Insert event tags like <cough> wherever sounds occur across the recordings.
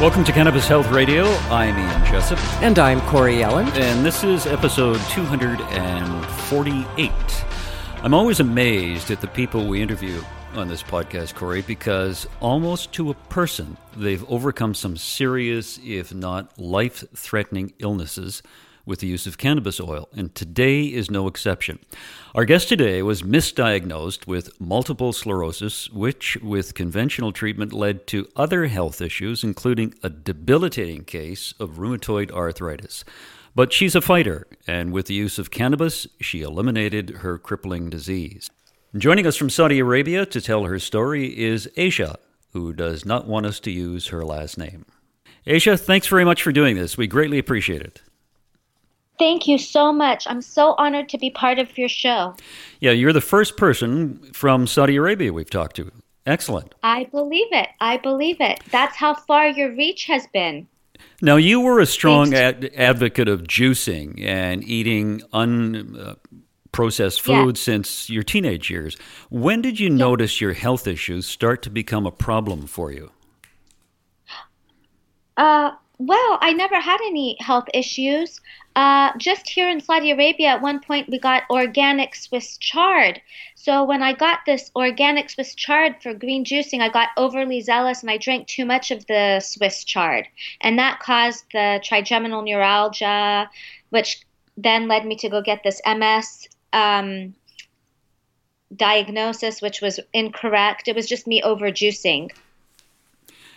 Welcome to Cannabis Health Radio. I'm Ian Jessup. And I'm Corey Yelland. And this is episode 248. I'm always amazed at the people we interview on this podcast, Corey, because almost to a person, they've overcome some serious, if not life threatening illnesses with the use of cannabis oil, and today is no exception. Our guest today was misdiagnosed with multiple sclerosis, which, with conventional treatment, led to other health issues, including a debilitating case of rheumatoid arthritis. But she's a fighter, and with the use of cannabis, she eliminated her crippling disease. Joining us from Saudi Arabia to tell her story is Aisha, who does not want us to use her last name. Aisha, thanks very much for doing this. We greatly appreciate it. Thank you so much. I'm so honored to be part of your show. Yeah, you're the first person from Saudi Arabia we've talked to. Excellent. I believe it. I believe it. That's how far your reach has been. Now, you were a strong ad- advocate of juicing and eating unprocessed uh, food yeah. since your teenage years. When did you yeah. notice your health issues start to become a problem for you? Uh, well, I never had any health issues. Uh, just here in Saudi Arabia, at one point we got organic Swiss chard. So when I got this organic Swiss chard for green juicing, I got overly zealous and I drank too much of the Swiss chard, and that caused the trigeminal neuralgia, which then led me to go get this MS. Um, diagnosis which was incorrect it was just me over juicing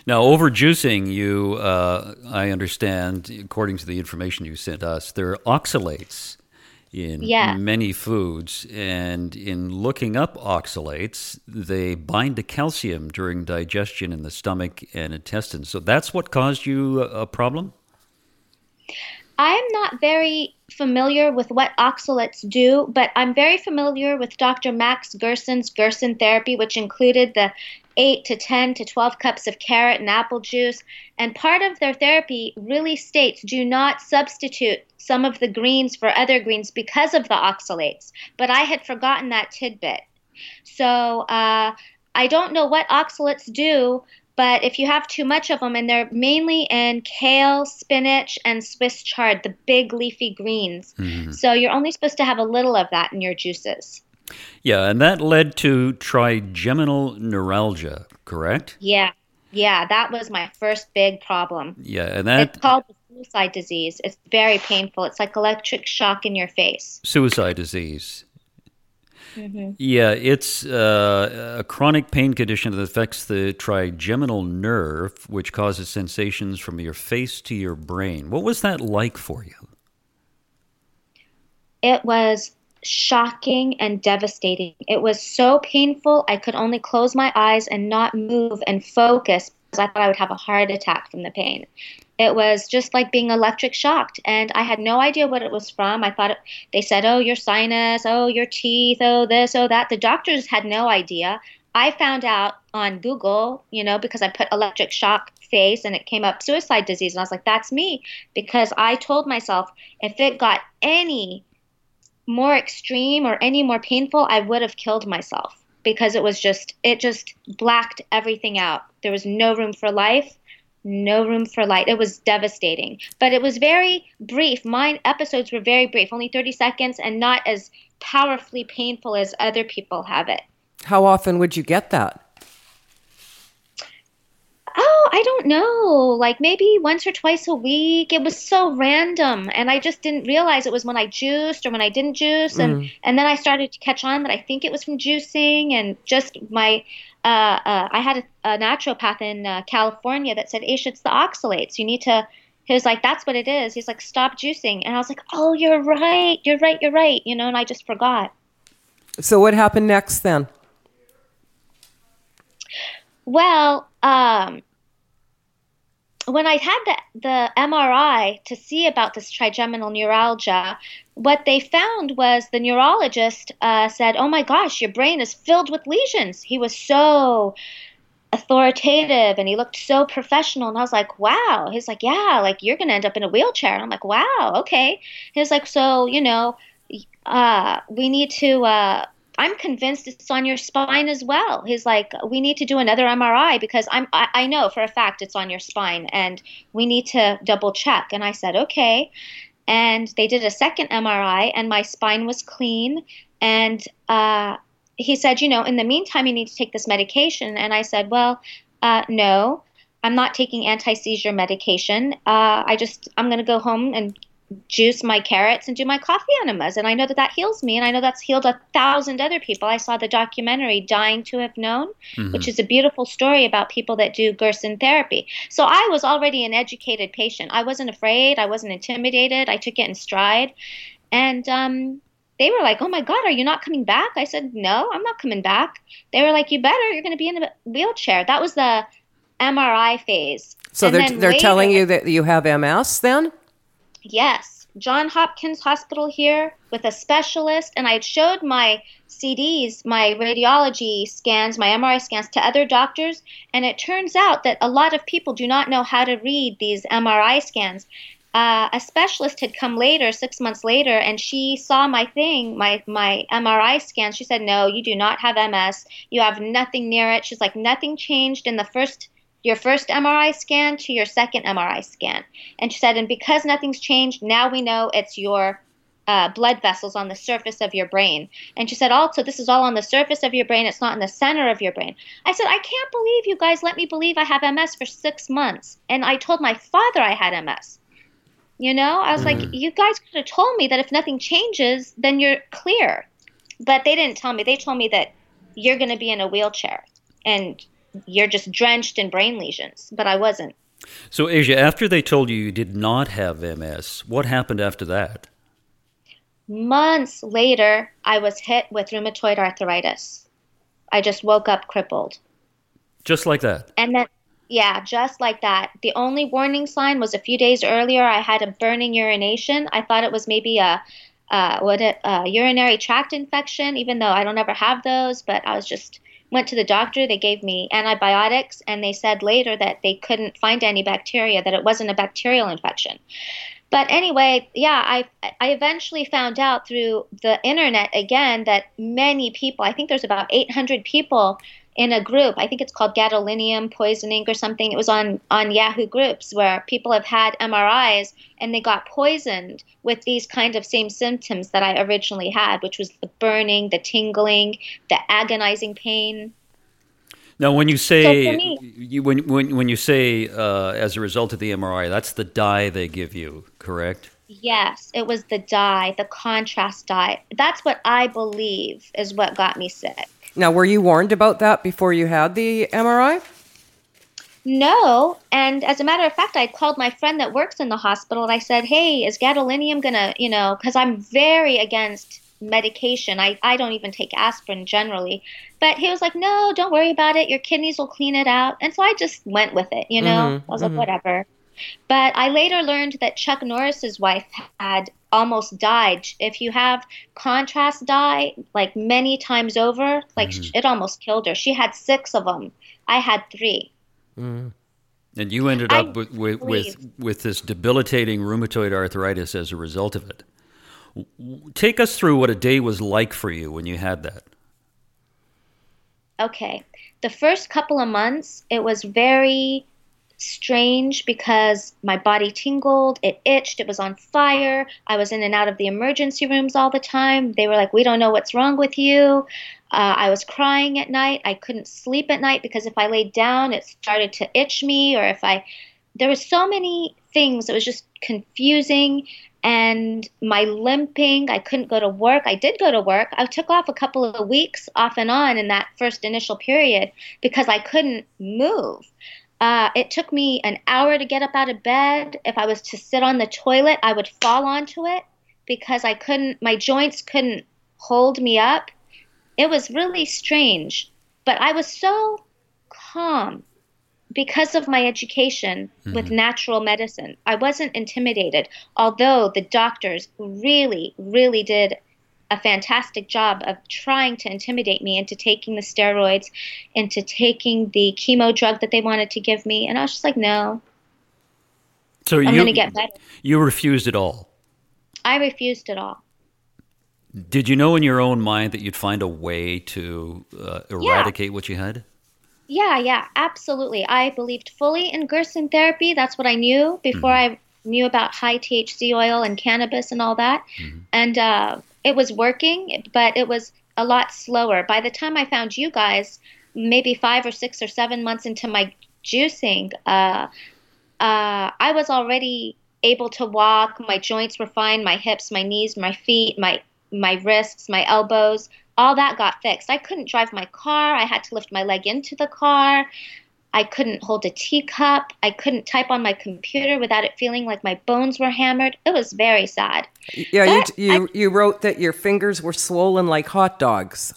now, overjuicing, you, uh, I understand, according to the information you sent us, there are oxalates in yeah. many foods. And in looking up oxalates, they bind to calcium during digestion in the stomach and intestines. So that's what caused you a problem? I'm not very familiar with what oxalates do, but I'm very familiar with Dr. Max Gerson's Gerson therapy, which included the 8 to 10 to 12 cups of carrot and apple juice. And part of their therapy really states do not substitute some of the greens for other greens because of the oxalates. But I had forgotten that tidbit. So uh, I don't know what oxalates do, but if you have too much of them, and they're mainly in kale, spinach, and Swiss chard, the big leafy greens. Mm-hmm. So you're only supposed to have a little of that in your juices. Yeah, and that led to trigeminal neuralgia, correct? Yeah, yeah, that was my first big problem. Yeah, and that it's called suicide disease. It's very painful. It's like electric shock in your face. Suicide disease. Mm-hmm. Yeah, it's uh, a chronic pain condition that affects the trigeminal nerve, which causes sensations from your face to your brain. What was that like for you? It was shocking and devastating. It was so painful, I could only close my eyes and not move and focus because I thought I would have a heart attack from the pain. It was just like being electric shocked and i had no idea what it was from. I thought it, they said oh your sinus oh your teeth oh this oh that. The doctors had no idea. I found out on google you know because i put electric shock face and it came up suicide disease and i was like that's me because i told myself if it got any more extreme or any more painful i would have killed myself because it was just it just blacked everything out there was no room for life no room for light. It was devastating, but it was very brief. My episodes were very brief, only 30 seconds, and not as powerfully painful as other people have it. How often would you get that? Oh, I don't know. Like maybe once or twice a week. It was so random, and I just didn't realize it was when I juiced or when I didn't juice, and mm. and then I started to catch on that I think it was from juicing, and just my uh, uh, I had a, a naturopath in uh, California that said, Ish, it's the oxalates. You need to, he was like, that's what it is. He's like, stop juicing. And I was like, oh, you're right. You're right. You're right. You know, and I just forgot. So what happened next then? Well, um, when I had the, the MRI to see about this trigeminal neuralgia, what they found was the neurologist uh, said, Oh my gosh, your brain is filled with lesions. He was so authoritative and he looked so professional. And I was like, Wow. He's like, Yeah, like you're going to end up in a wheelchair. And I'm like, Wow, okay. He was like, So, you know, uh, we need to. Uh, I'm convinced it's on your spine as well. He's like, we need to do another MRI because I'm I, I, know for a fact it's on your spine and we need to double check. And I said, okay. And they did a second MRI and my spine was clean. And uh, he said, you know, in the meantime, you need to take this medication. And I said, well, uh, no. I'm not taking anti seizure medication. Uh, I just, I'm going to go home and juice my carrots and do my coffee enemas. And i know that that heals me and i know that's healed a thousand other people. I saw the documentary dying to have known mm-hmm. which is a beautiful story about people that do gerson therapy. So i was already an educated patient. I wasn't afraid. I wasn't intimidated. I took it in stride. And um, they were like oh my god are you not coming back? I said no i'm not coming back. They were like you better. You're going to be in a wheelchair. That was the mri phase. So and they're, they're later, telling you that you have ms then Yes, John Hopkins Hospital here with a specialist, and I showed my CDs, my radiology scans, my MRI scans to other doctors, and it turns out that a lot of people do not know how to read these MRI scans. Uh, a specialist had come later, six months later, and she saw my thing, my my MRI scan. She said, "No, you do not have MS. You have nothing near it." She's like, "Nothing changed in the first your first MRI scan to your second MRI scan. And she said, and because nothing's changed, now we know it's your uh, blood vessels on the surface of your brain. And she said, also, this is all on the surface of your brain. It's not in the center of your brain. I said, I can't believe you guys let me believe I have MS for six months. And I told my father I had MS. You know, I was mm-hmm. like, you guys could have told me that if nothing changes, then you're clear. But they didn't tell me. They told me that you're going to be in a wheelchair. And you're just drenched in brain lesions, but I wasn't. So, Aisha, after they told you you did not have MS, what happened after that? Months later, I was hit with rheumatoid arthritis. I just woke up crippled. Just like that? And then, yeah, just like that. The only warning sign was a few days earlier, I had a burning urination. I thought it was maybe a uh, what a, a urinary tract infection, even though I don't ever have those, but I was just went to the doctor they gave me antibiotics and they said later that they couldn't find any bacteria that it wasn't a bacterial infection. But anyway yeah i i eventually found out through the internet again that many people i think there's about 800 people in a group. I think it's called gadolinium poisoning or something. It was on on Yahoo groups where people have had MRIs and they got poisoned with these kind of same symptoms that I originally had, which was the burning, the tingling, the agonizing pain. Now, when you say so me, you, when when when you say uh, as a result of the MRI, that's the dye they give you, correct? Yes, it was the dye, the contrast dye. That's what I believe is what got me sick. Now, were you warned about that before you had the MRI? No, and as a matter of fact, I called my friend that works in the hospital and I said, "Hey, is gadolinium gonna, you know, because I'm very against medication. I I don't even take aspirin generally." But he was like, "No, don't worry about it. Your kidneys will clean it out." And so I just went with it, you know. Mm-hmm, I was mm-hmm. like, "Whatever." But I later learned that Chuck Norris's wife had almost died. If you have contrast dye, like many times over, like mm-hmm. it almost killed her. She had six of them. I had 3 mm-hmm. And you ended up with, with, with, with this debilitating rheumatoid arthritis as a result of it. Take us through what a day was like for you when you had that. Okay. The first couple of months, it was very strange because my body tingled, it itched, it was on fire. I was in and out of the emergency rooms all the time. They were like, We don't know what's wrong with you. Uh, I was crying at night. I couldn't sleep at night because if I laid down, it started to itch me, or if I. There were so many things. It was just confusing. And my limping, I couldn't go to work. I did go to work. I took off a couple of weeks off and on in that first initial period because I couldn't move. Uh, it took me an hour to get up out of bed. If I was to sit on the toilet, I would fall onto it because I couldn't, my joints couldn't hold me up. It was really strange, but I was so calm because of my education with natural medicine, I wasn't intimidated, although the doctors really, really did a fantastic job of trying to intimidate me into taking the steroids, into taking the chemo drug that they wanted to give me. And I was just like, no, So I'm you going to get better. you refused it all. I refused it all. Did you know in your own mind that you'd find a way to uh, eradicate what you had? Yeah, yeah, absolutely. I believed fully in Gerson therapy. That's what I knew before I knew about high THC oil and cannabis and all that. And uh, it was working, but it was a lot slower. By the time I found you guys, maybe five or six or seven months into my juicing, uh, uh, I was already able to walk. My joints were fine. My hips, my knees, my feet, my my wrists, my elbows, all that got fixed. I couldn't drive my car. I had to lift my leg into the car. I couldn't hold a teacup. I couldn't type on my computer without it feeling like my bones were hammered. It was very sad. Yeah, you, But you, you wrote that your fingers were swollen like hot dogs.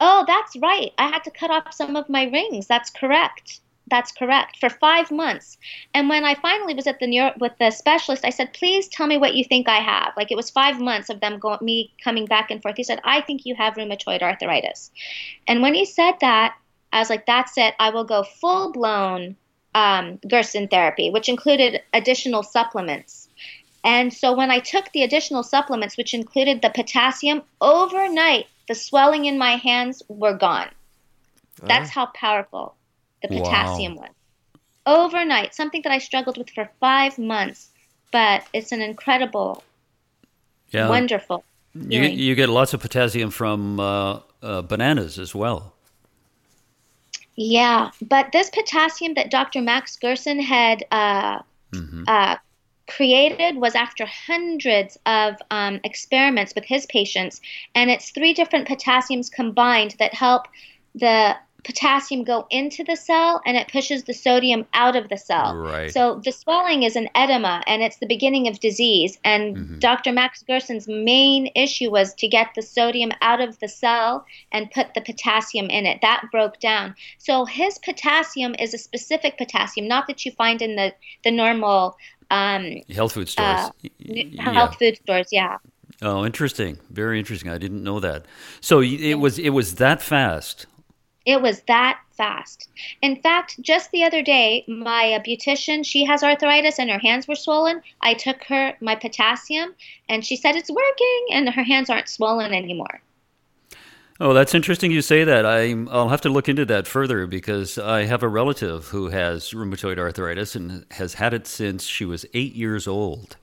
Oh, that's right. I had to cut off some of my rings. That's correct. That's correct. For five months, and when I finally was at the neuro- with the specialist, I said, "Please tell me what you think I have." Like it was five months of them going, me coming back and forth. He said, "I think you have rheumatoid arthritis," and when he said that, I was like, "That's it. I will go full blown um, Gerson therapy, which included additional supplements." And so when I took the additional supplements, which included the potassium, overnight the swelling in my hands were gone. That's how powerful the Wow. potassium was. Overnight, something that I struggled with for five months, but it's an incredible, Yeah. wonderful. You, you get lots of potassium from uh, uh, bananas as well. Yeah, but this potassium that Dr. Max Gerson had uh, uh, created was after hundreds of um, experiments with his patients, and it's three different potassiums combined that help the potassium go into the cell and it pushes the sodium out of the cell. Right. So the swelling is an edema and it's the beginning of disease. And Dr. Max Gerson's main issue was to get the sodium out of the cell and put the potassium in it. That broke down. So his potassium is a specific potassium, not that you find in the, the normal um, Health food stores. uh, yeah. health food stores. Yeah. Oh, interesting. Very interesting. I didn't know that. So it was it was that fast. It was that fast. In fact, just the other day, my uh, beautician, she has arthritis and her hands were swollen. I took her my potassium and she said it's working and her hands aren't swollen anymore. Oh, that's interesting you say that. I I'll have to look into that further because I have a relative who has rheumatoid arthritis and has had it since she was 8 years old.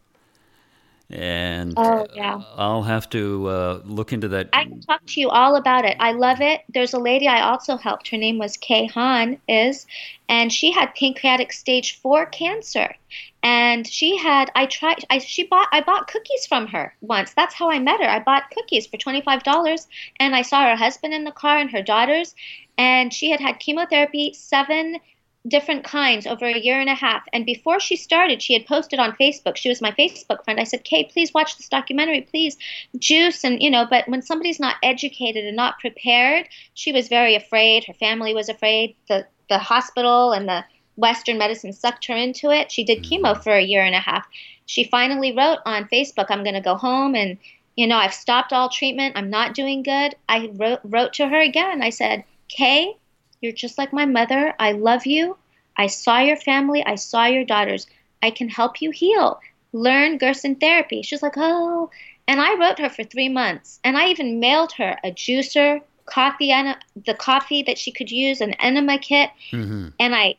And Oh, yeah. I'll have to uh, look into that. I can talk to you all about it. I love it. There's a lady I also helped. Her name was Kay Han is, and she had pancreatic stage four cancer. And she had I tried I she bought I bought cookies from her once. That's how I met her. I bought cookies for twenty five dollars, and I saw her husband in the car and her daughters, and she had had chemotherapy seven different kinds over a year and a half. And before she started, she had posted on Facebook. She was my Facebook friend. I said, Kay, please watch this documentary, please. Juice and you know, but when somebody's not educated and not prepared, she was very afraid. Her family was afraid. The the hospital and the Western medicine sucked her into it. She did mm-hmm. chemo for a year and a half. She finally wrote on Facebook, I'm gonna go home and you know, I've stopped all treatment. I'm not doing good. I wrote wrote to her again. I said, Kay, you're just like my mother. I love you. I saw your family. I saw your daughters. I can help you heal. Learn Gerson therapy. She's like, oh. And I wrote her for three months. And I even mailed her a juicer, coffee, the coffee that she could use, an enema kit. Mhm. And I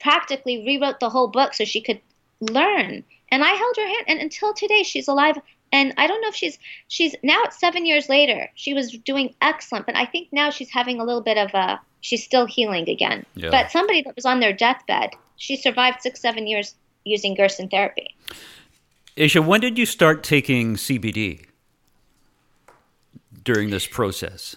practically rewrote the whole book so she could learn. And I held her hand. And until today, she's alive. And I don't know if she's she's now it's seven years later. She was doing excellent, but I think now she's having a little bit of a she's still healing again. Yeah. But somebody that was on their deathbed, she survived six, seven years using Gerson therapy. Aisha, when did you start taking CBD during this process?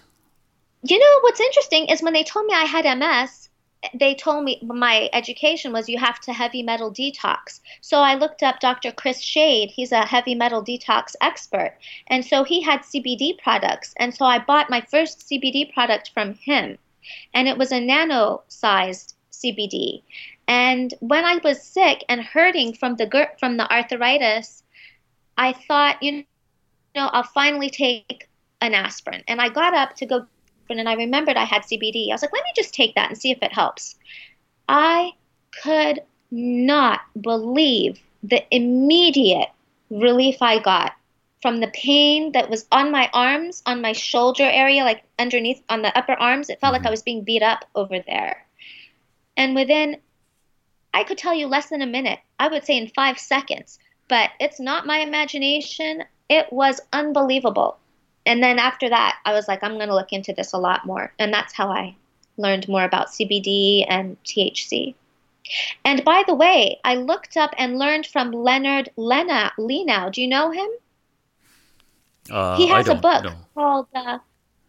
You know what's interesting is when they told me I had MS, they told me my education was you have to heavy metal detox. So I looked up Dr. Chris Shade. He's a heavy metal detox expert. And so he had CBD products. And so I bought my first CBD product from him. And it was a nano sized CBD. And when I was sick and hurting from the from the arthritis, I thought, you know, I'll finally take an aspirin. And I got up to go and I remembered I had CBD. I was like, let me just take that and see if it helps. I could not believe the immediate relief I got from the pain that was on my arms, on my shoulder area, like underneath on the upper arms. It felt like mm-hmm. I was being beat up over there. And within, I could tell you less than a minute, I would say in five seconds, but it's not my imagination. It was unbelievable. And then after that, I was like, I'm going to look into this a lot more. And that's how I learned more about CBD and THC. And by the way, I looked up and learned from Leonard Lena Leinow. Do you know him? Uh, he has a book called uh,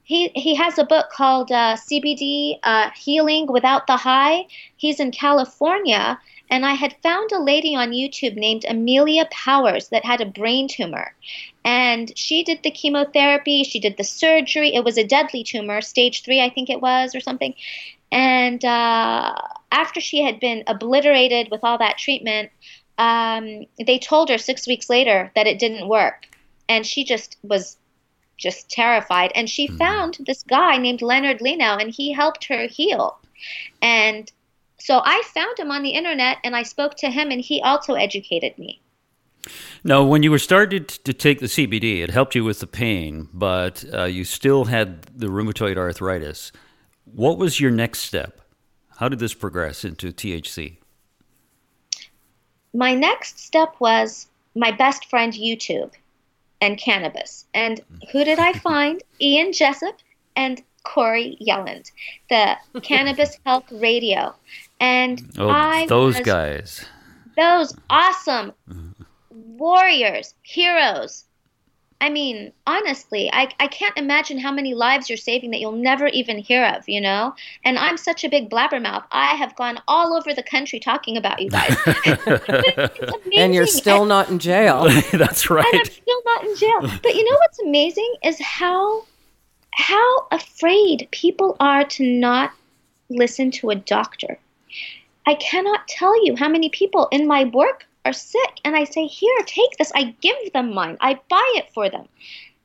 he he has a book called uh, CBD uh, Healing Without the High. He's in California, and I had found a lady on YouTube named Amelia Powers that had a brain tumor, and she did the chemotherapy, she did the surgery. It was a deadly tumor, stage three, I think it was, or something. And uh, after she had been obliterated with all that treatment, um, they told her six weeks later that it didn't work and she just was just terrified. And she mm-hmm. found this guy named Leonard Leinow, and he helped her heal. And so I found him on the internet, and I spoke to him, and he also educated me. Now, when you were started to take the CBD, it helped you with the pain, but uh, you still had the rheumatoid arthritis. What was your next step? How did this progress into THC? My next step was my best friend YouTube and cannabis. And who did I <laughs> find? Ian Jessup and Corey Yelland, the <laughs> Cannabis Health Radio. And oh, I those guys. Those awesome warriors, heroes, I mean, honestly, I, I can't imagine how many lives you're saving that you'll never even hear of, you know? And I'm such a big blabbermouth. I have gone all over the country talking about you guys. <laughs> <laughs> and you're still and, not in jail. <laughs> That's right. And I'm still not in jail. But you know what's amazing is how how afraid people are to not listen to a doctor. I cannot tell you how many people in my work are sick and I say, Here, take this. I give them mine. I buy it for them.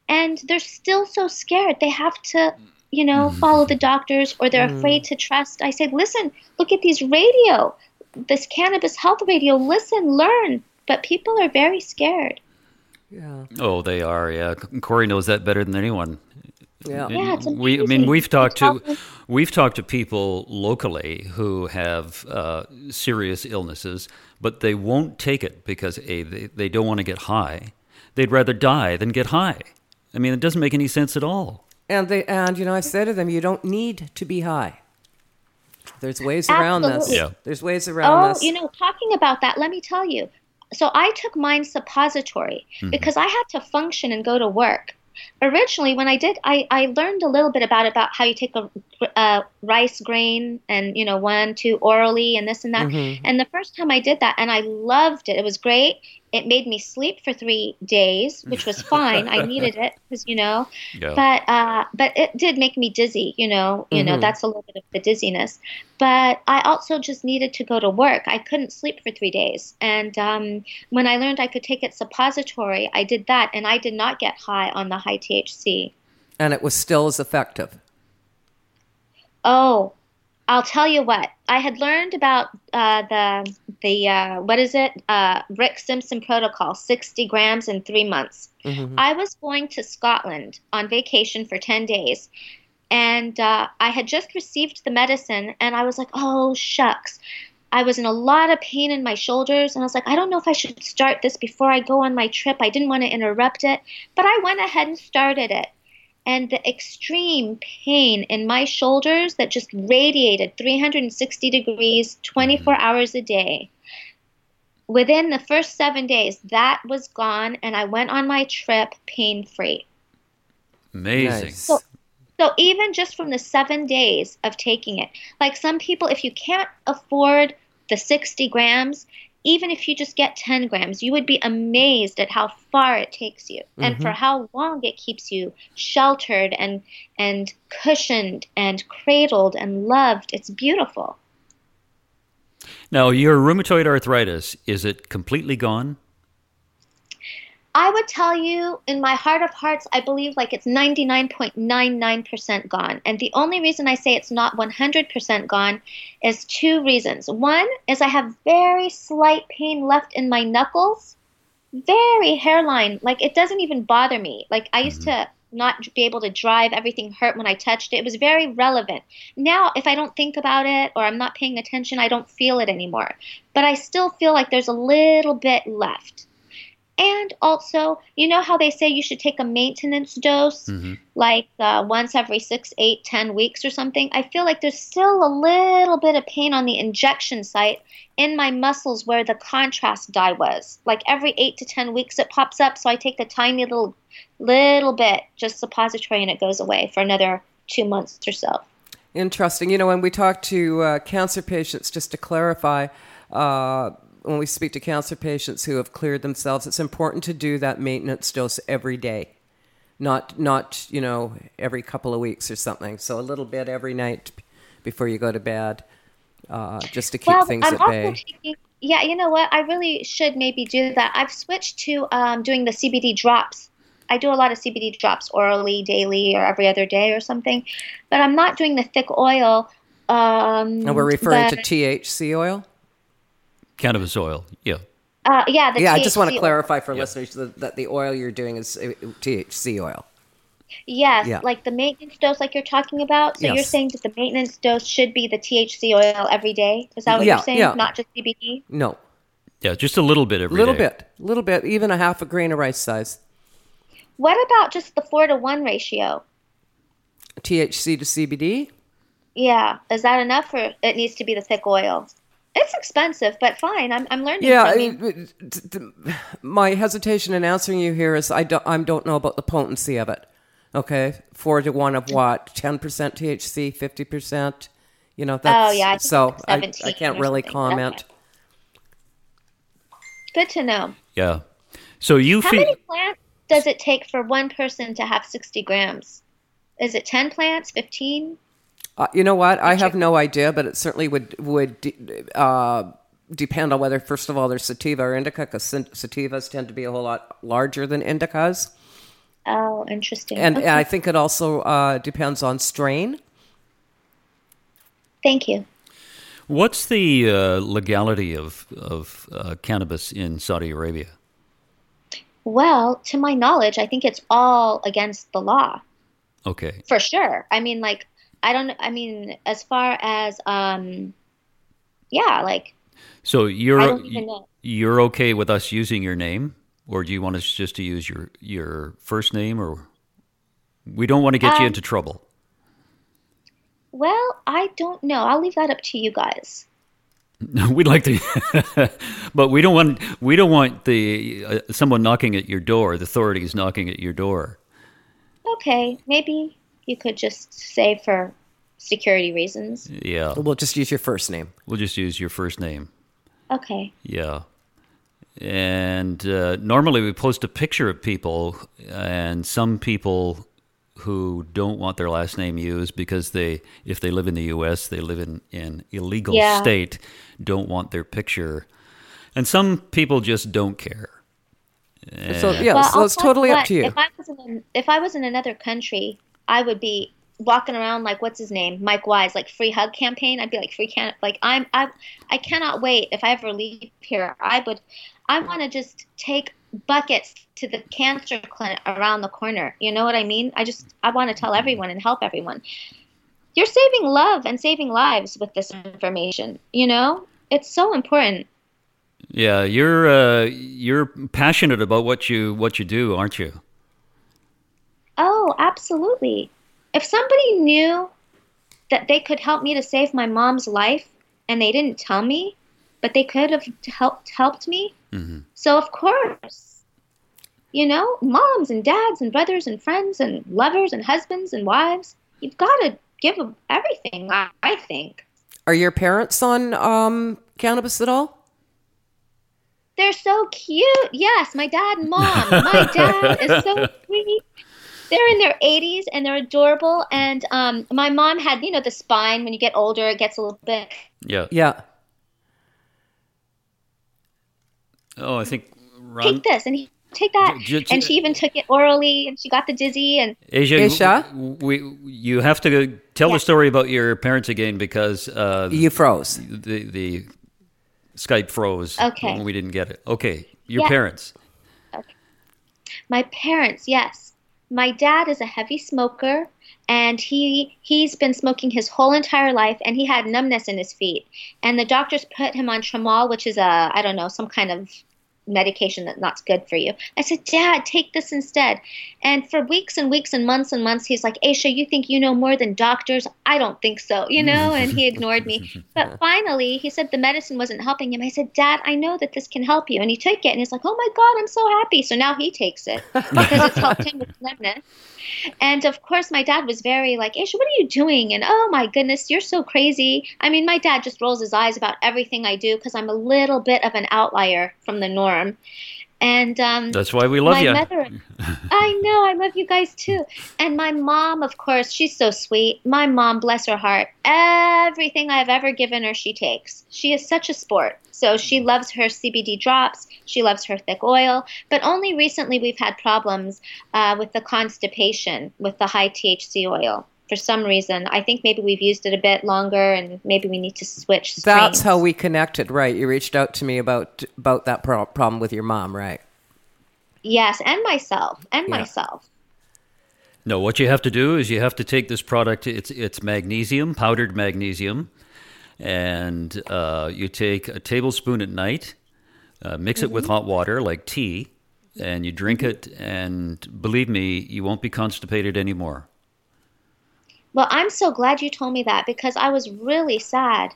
And they're still so scared. They have to, you know, mm. follow the doctors or they're mm. afraid to trust. I say, Listen, look at these radio, this cannabis health radio. Listen, learn. But people are very scared. Yeah. Oh, they are. Yeah. Corey knows that better than anyone. Yeah, yeah we. I mean, we've talked to we've talked to people locally who have uh, serious illnesses, but they won't take it because a they, they don't want to get high. They'd rather die than get high. I mean, it doesn't make any sense at all. And they and you know, I say to them, you don't need to be high. There's ways around this. Yeah. There's ways around oh, this. Oh, you know, talking about that, let me tell you. So I took mine suppository mm-hmm. because I had to function and go to work originally when I did, I, I learned a little bit about about how you take a, a rice grain and you know one two orally and this and that. Mm-hmm. And the first time I did that, and I loved it. It was great. It made me sleep for three days, which was fine. I needed it because you know, yeah. but uh, but it did make me dizzy. You know, you mm-hmm. know that's a little bit of the dizziness. But I also just needed to go to work. I couldn't sleep for three days, and um, when I learned I could take it suppository, I did that, and I did not get high on the high THC. And it was still as effective. Oh, I'll tell you what. I had learned about uh, the the uh, what is it? Uh, Rick Simpson protocol, sixty grams in three months. Mm-hmm. I was going to Scotland on vacation for ten days, and uh, I had just received the medicine, and I was like, "Oh shucks." I was in a lot of pain in my shoulders, and I was like, I don't know if I should start this before I go on my trip. I didn't want to interrupt it, but I went ahead and started it and the extreme pain in my shoulders that just radiated 360 degrees 24 mm-hmm. hours a day. Within the first seven days, that was gone, and I went on my trip pain free. Amazing. So, so, even just from the seven days of taking it, like some people, if you can't afford the 60 grams, even if you just get 10 grams, you would be amazed at how far it takes you mm-hmm. and for mm-hmm. how long it keeps you sheltered and, and cushioned and cradled and loved. It's beautiful. Now, your rheumatoid arthritis, is it completely gone? I would tell you, in my heart of hearts, I believe like it's 99.99% gone. And the only reason I say it's not 100% gone is two reasons. One is I have very slight pain left in my knuckles, very hairline. Like it doesn't even bother me. Like I used mm-hmm. to not be able to drive, everything hurt when I touched it. It was very relevant. Now, if I don't think about it or I'm not paying attention, I don't feel it anymore. But I still feel like there's a little bit left. And also, you know how they say you should take a maintenance dose, mm-hmm. like uh, once every six, eight, ten weeks or something? I feel like there's still a little bit of pain on the injection site in my muscles where the contrast dye was. Like every eight to ten weeks, it pops up. So I take a tiny little, little bit, just suppository, and it goes away for another two months or so. Interesting. You know, when we talk to uh, cancer patients, just to clarify, uh, when we speak to cancer patients who have cleared themselves, it's important to do that maintenance dose every day, not not you know every couple of weeks or something. So a little bit every night before you go to bed, uh, just to keep well, things I'm at bay. Taking, yeah, you know what? I really should maybe do that. I've switched to um, doing the CBD drops. I do a lot of CBD drops orally, daily, or every other day or something, but I'm not doing the thick oil. Um, and we're referring to THC oil. Cannabis oil, yeah. Uh, yeah, yeah. THC I just want to clarify for listeners that, that, the oil you're doing is uh, THC oil. Yes, yeah. like the maintenance dose, like you're talking about. So yes. you're saying that the maintenance dose should be the THC oil every day. Is that what yeah, you're saying? Yeah. Not just CBD. No. Yeah, just a little bit every little day. bit, little bit, even a half a grain of rice size. What about just the four to one ratio? THC to CBD. Yeah, is that enough, or it needs to be the thick oil? It's expensive, but fine. I'm, I'm learning. Yeah, I, mean, my hesitation in answering you here is I don't I don't know about the potency of it. Okay, four to one of what? Ten percent THC, fifty percent. You know oh, that's. Oh yeah. I so I, I can't really comment. Okay. Good to know. Yeah. So you. How fe- many plants does it take for one person to have sixty grams? Is it ten plants? Fifteen? Uh, you know what? I have no idea, but it certainly would would de- uh, depend on whether, first of all, there's sativa or indica, because sativas tend to be a whole lot larger than indicas. Oh, interesting. And, okay. and I think it also uh, depends on strain. Thank you. What's the uh, legality of of uh, cannabis in Saudi Arabia? Well, to my knowledge, I think it's all against the law. Okay. For sure. I mean, like I don't. I mean, as far as um, yeah, like. So you're you're okay with us using your name, or do you want us just to use your your first name, or we don't want to get um, you into trouble? Well, I don't know. I'll leave that up to you guys. <laughs> We'd like to, <laughs> but we don't want we don't want the uh, someone knocking at your door, the authorities knocking at your door. Okay, maybe you could just say for security reasons. Yeah. We'll just use your first name. We'll just use your first name. Okay. Yeah. And uh, normally we post a picture of people, and some people who don't want their last name used because they, if they live in the U.S., they live in an illegal yeah. state, don't want their picture, and some people just don't care. So yeah, well, so it's totally up to you. If I was in, if I was in another country, I would be walking around like what's his name, Mike Wise, like free hug campaign. I'd be like free can like I'm I I cannot wait if I ever leave here. I would I want to just take buckets to the cancer clinic around the corner. You know what I mean? I just I want to tell everyone and help everyone. You're saving love and saving lives with this information. You know, it's so important. Yeah, you're uh, you're passionate about what you what you do, aren't you? Oh, absolutely. If somebody knew that they could help me to save my mom's life and they didn't tell me, but they could have helped helped me. Mm-hmm. So of course, you know, moms and dads and brothers and friends and lovers and husbands and wives, you've got to give them everything. I, I think. Are your parents on um, cannabis at all? They're so cute. Yes, my dad and mom. My dad is so <laughs> sweet they're in their 80s and they're adorable. And um, my mom had, you know, the spine. When you get older, it gets a little bit. Yeah. Yeah. Oh, I think Ron. Take this, and he take that. J- j- and she even took it orally, and she got the dizzy. And Aisha, Aisha? we you have to tell Yeah. the story about your parents again because uh, You froze. the the Skype froze Okay. we didn't get it. Okay, your Yeah. parents. my parents, yes, my dad is a heavy smoker, and he he's been smoking his whole entire life, and he had numbness in his feet, and the doctors put him on Tramol, which is a I don't know some kind of medication that's not good for you. I said, Dad, take this instead. And for weeks and weeks and months and months, he's like, Aisha, you think you know more than doctors? I don't think so, you know? Mm. And he ignored me. But <laughs> finally, he said the medicine wasn't helping him. I said, Dad, I know that this can help you. And he took it and he's like, Oh my God, I'm so happy. So now he takes it because it's helped him with numbness. And of course, my dad was very like, Aisha, what are you doing? And oh my goodness, you're so crazy. I mean, my dad just rolls his eyes about everything I do because I'm a little bit of an outlier from the norm. And um, That's why we love my you. mother, I know, I love you guys too. And my mom, of course, she's so sweet. My mom, bless her heart, everything I've ever given her, she takes. She is such a sport. So she loves her CBD drops. She loves her thick oil. But only recently we've had problems uh, with the constipation with the high THC oil. For some reason, I think maybe we've used it a bit longer, and maybe we need to switch. That's how we connected, right? You reached out to me about about that pro- problem with your mom, right? Yes, and myself, and Yeah. myself. No, what you have to do is you have to take this product. It's it's magnesium, powdered magnesium, and uh, you take a tablespoon at night, uh, mix it with hot water like tea, and you drink it. And believe me, you won't be constipated anymore. Well, I'm so glad you told me that because I was really sad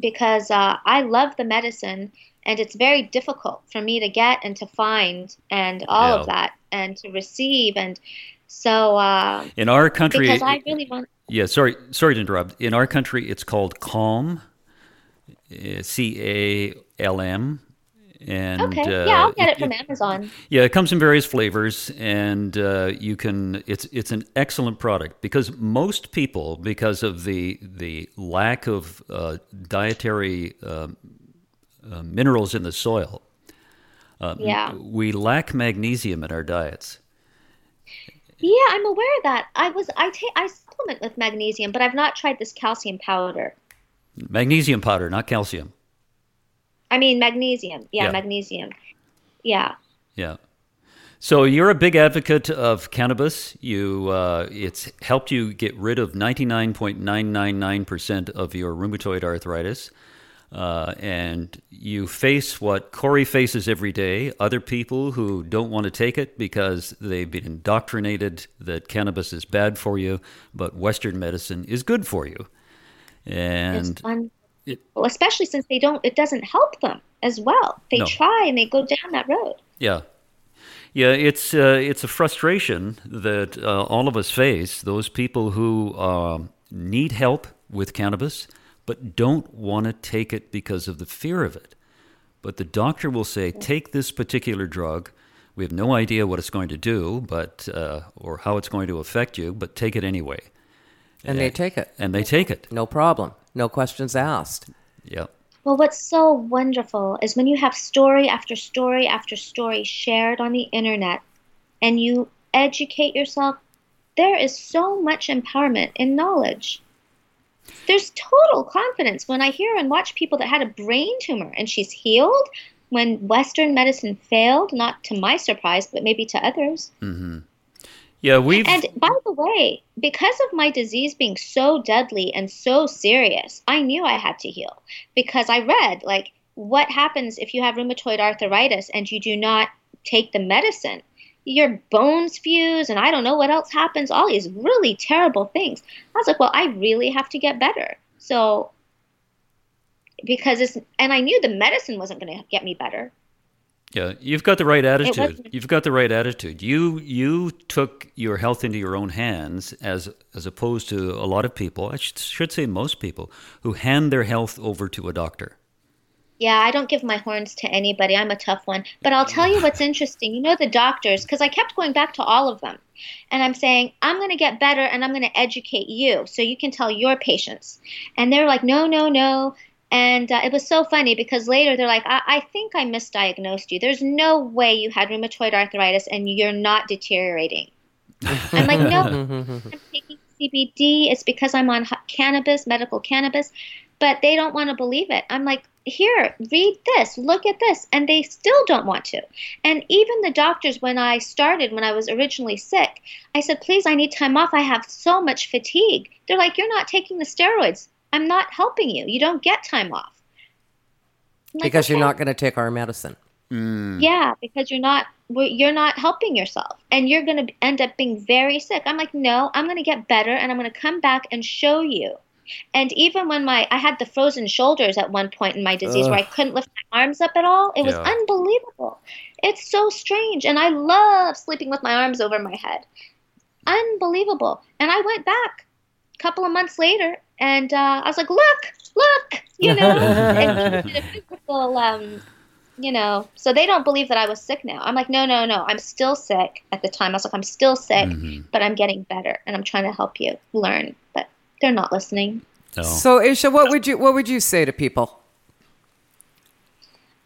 because uh, I love the medicine and it's very difficult for me to get and to find and all of that and to receive and so uh, In our country, because I really want yeah, sorry, sorry to interrupt. In our country, it's called Calm, C A L M, and okay uh, yeah I'll get it from Amazon Yeah, it comes in various flavors, and uh, you can. It's it's an excellent product because most people, because of the the lack of uh, dietary uh, uh, minerals in the soil, yeah we lack magnesium in our diets. yeah I'm aware of that I was I take I supplement with magnesium but I've not tried this calcium powder Magnesium powder, not calcium. I mean magnesium yeah, Yeah. magnesium yeah Yeah. So you're a big advocate of cannabis. You, uh, it's helped you get rid of 99.999% of your rheumatoid arthritis. Uh, and you face what Corey faces every day other people who don't want to take it because they've been indoctrinated that cannabis is bad for you, but Western medicine is good for you. And it's well, especially since they don't it doesn't help them as well they No. try and they go down that road Yeah, yeah. It's uh, it's a frustration that uh, all of us face. Those people who um, need help with cannabis but don't want to take it because of the fear of it. But the doctor will say, "Take this particular drug." We have no idea what it's going to do, but uh, or how it's going to affect you, but take it anyway. And they take it. And they take it. No problem. No questions asked. Yep. well what's so wonderful is when you have story after story after story shared on the internet and you educate yourself there is so much empowerment in knowledge there's total confidence when i hear and watch people that had a brain tumor and she's healed when western medicine failed not to my surprise but maybe to others mm-hmm. Yeah, we've And by the way, because of my disease being so deadly and so serious, I knew I had to heal because I read like what happens if you have rheumatoid arthritis and you do not take the medicine. Your bones fuse, and I don't know what else happens, all these really terrible things. I was like, well, I really have to get better. So, because it's, and I knew the medicine wasn't going to get me better. Yeah, you've got the right attitude. You've got the right attitude. You you took your health into your own hands as as opposed to a lot of people. I should, should say most people who hand their health over to a doctor. Yeah, I don't give my horns to anybody. I'm a tough one. But I'll tell you <laughs> what's interesting. You know, the doctors, because I kept going back to all of them. And I'm saying, I'm going to get better and I'm going to educate you so you can tell your patients. And they're like, no, no, no. And uh, it was so funny because later they're like, I-, I think I misdiagnosed you. There's no way you had rheumatoid arthritis and you're not deteriorating. I'm like, no, <laughs> I'm taking CBD. It's because I'm on cannabis, medical cannabis, but they don't want to believe it. I'm like, here, read this, look at this, and they still don't want to. And even the doctors, when I started, when I was originally sick, I said, please, I need time off. I have so much fatigue. They're like, you're not taking the steroids. I'm not helping you. You don't get time off. Like, because okay. you're not going to take our medicine. Mm. Yeah, because you're not you're not helping yourself and you're going to end up being very sick. I'm like, "No, I'm going to get better and I'm going to come back and show you." And even when my I had the frozen shoulders at one point in my disease Ugh. where I couldn't lift my arms up at all, it was unbelievable. It's so strange and I love sleeping with my arms over my head. Unbelievable. And I went back a couple of months later and uh, I was like, "Look, look," you know, <laughs> and did a physical um, you know, so they don't believe that I was sick now. I'm like, no, no, no, I'm still sick at the time. I was like, I'm still sick, mm-hmm. but I'm getting better and I'm trying to help you learn. But they're not listening. No. So, Aisha, what would you what would you say to people?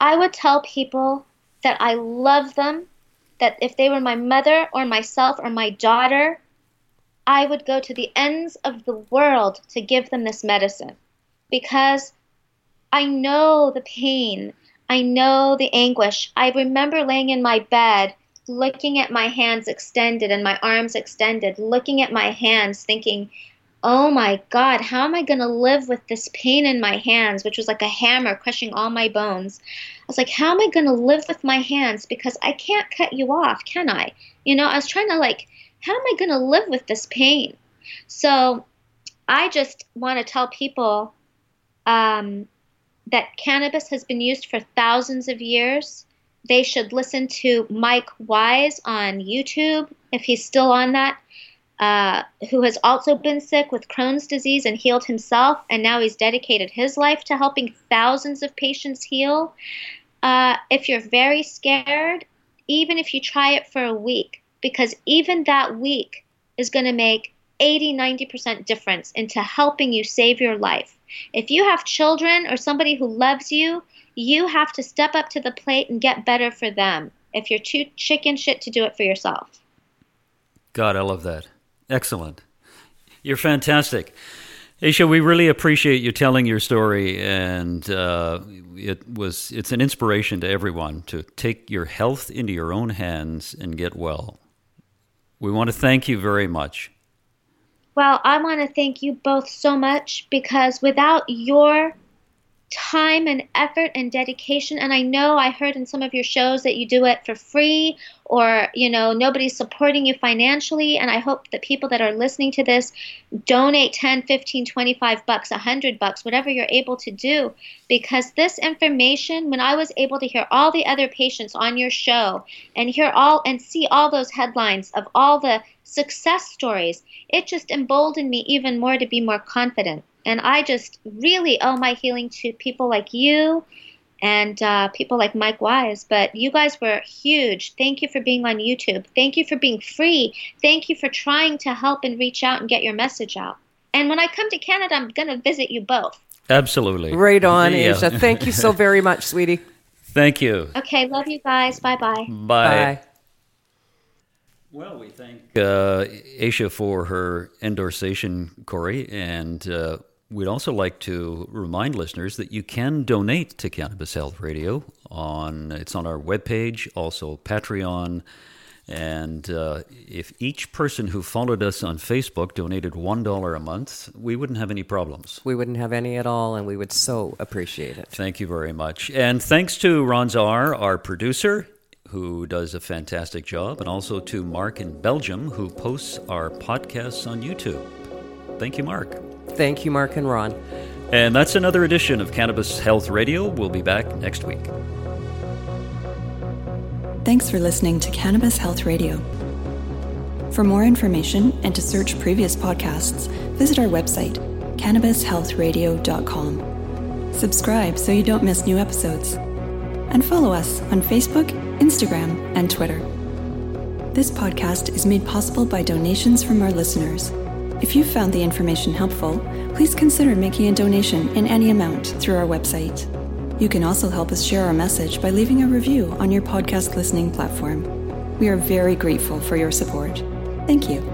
I would tell people that I love them, that if they were my mother or myself or my daughter, I would go to the ends of the world to give them this medicine because I know the pain I know the anguish. I remember laying in my bed, looking at my hands extended and my arms extended, looking at my hands, thinking, oh my God, how am I going to live with this pain in my hands, which was like a hammer crushing all my bones? I was like, how am I going to live with my hands? Because I can't cut you off, can I? You know, I was trying to like, how am I going to live with this pain? So I just want to tell people um, that cannabis has been used for thousands of years. They should listen to Mike Wise on YouTube, if he's still on that, uh, who has also been sick with Crohn's disease and healed himself, and now he's dedicated his life to helping thousands of patients heal. Uh, if you're very scared, even if you try it for a week, because even that week is going to make 80 90% difference into helping you save your life. If you have children or somebody who loves you, you have to step up to the plate and get better for them if you're too chicken shit to do it for yourself. God, I love that. Excellent. You're fantastic. Aisha, we really appreciate you telling your story, and uh, it was it's an inspiration to everyone to take your health into your own hands and get well. We want to thank you very much. Well, I want to thank you both so much because without your time and effort and dedication. And I know I heard in some of your shows that you do it for free or you know nobody's supporting you financially. And I hope that people that are listening to this donate 10, 15, 25 bucks, 100 bucks, whatever you're able to do. Because this information when I was able to hear all the other patients on your show and hear all and see all those headlines of all the success stories, it just emboldened me even more to be more confident. And I just really owe my healing to people like you and uh, people like Mike Wise. But you guys were huge. Thank you for being on YouTube. Thank you for being free. Thank you for trying to help and reach out and get your message out. And when I come to Canada, I'm going to visit you both. Absolutely. Right on, yeah. Aisha. Thank you so very much, sweetie. <laughs> Thank you. Okay, love you guys. Bye-bye. Bye. Bye. Well, we thank uh, Aisha for her endorsation, Corey, and uh, we'd also like to remind listeners that you can donate to Cannabis Health Radio on it's on our webpage, also Patreon. And uh, if each person who followed us on Facebook donated $1 a month, we wouldn't have any problems. We wouldn't have any at all, and we would so appreciate it. Thank you very much. And thanks to Ron Zar, our producer who does a fantastic job, and also to Mark in Belgium, who posts our podcasts on YouTube. Thank you, Mark. Thank you, Mark and Ron. And that's another edition of Cannabis Health Radio. We'll be back next week. Thanks for listening to Cannabis Health Radio. For more information and to search previous podcasts, visit our website, cannabishealthradio.com. Subscribe so you don't miss new episodes. And follow us on Facebook, Instagram, and Twitter. This podcast is made possible by donations from our listeners. If you found the information helpful, please consider making a donation in any amount through our website. You can also help us share our message by leaving a review on your podcast listening platform. We are very grateful for your support. Thank you.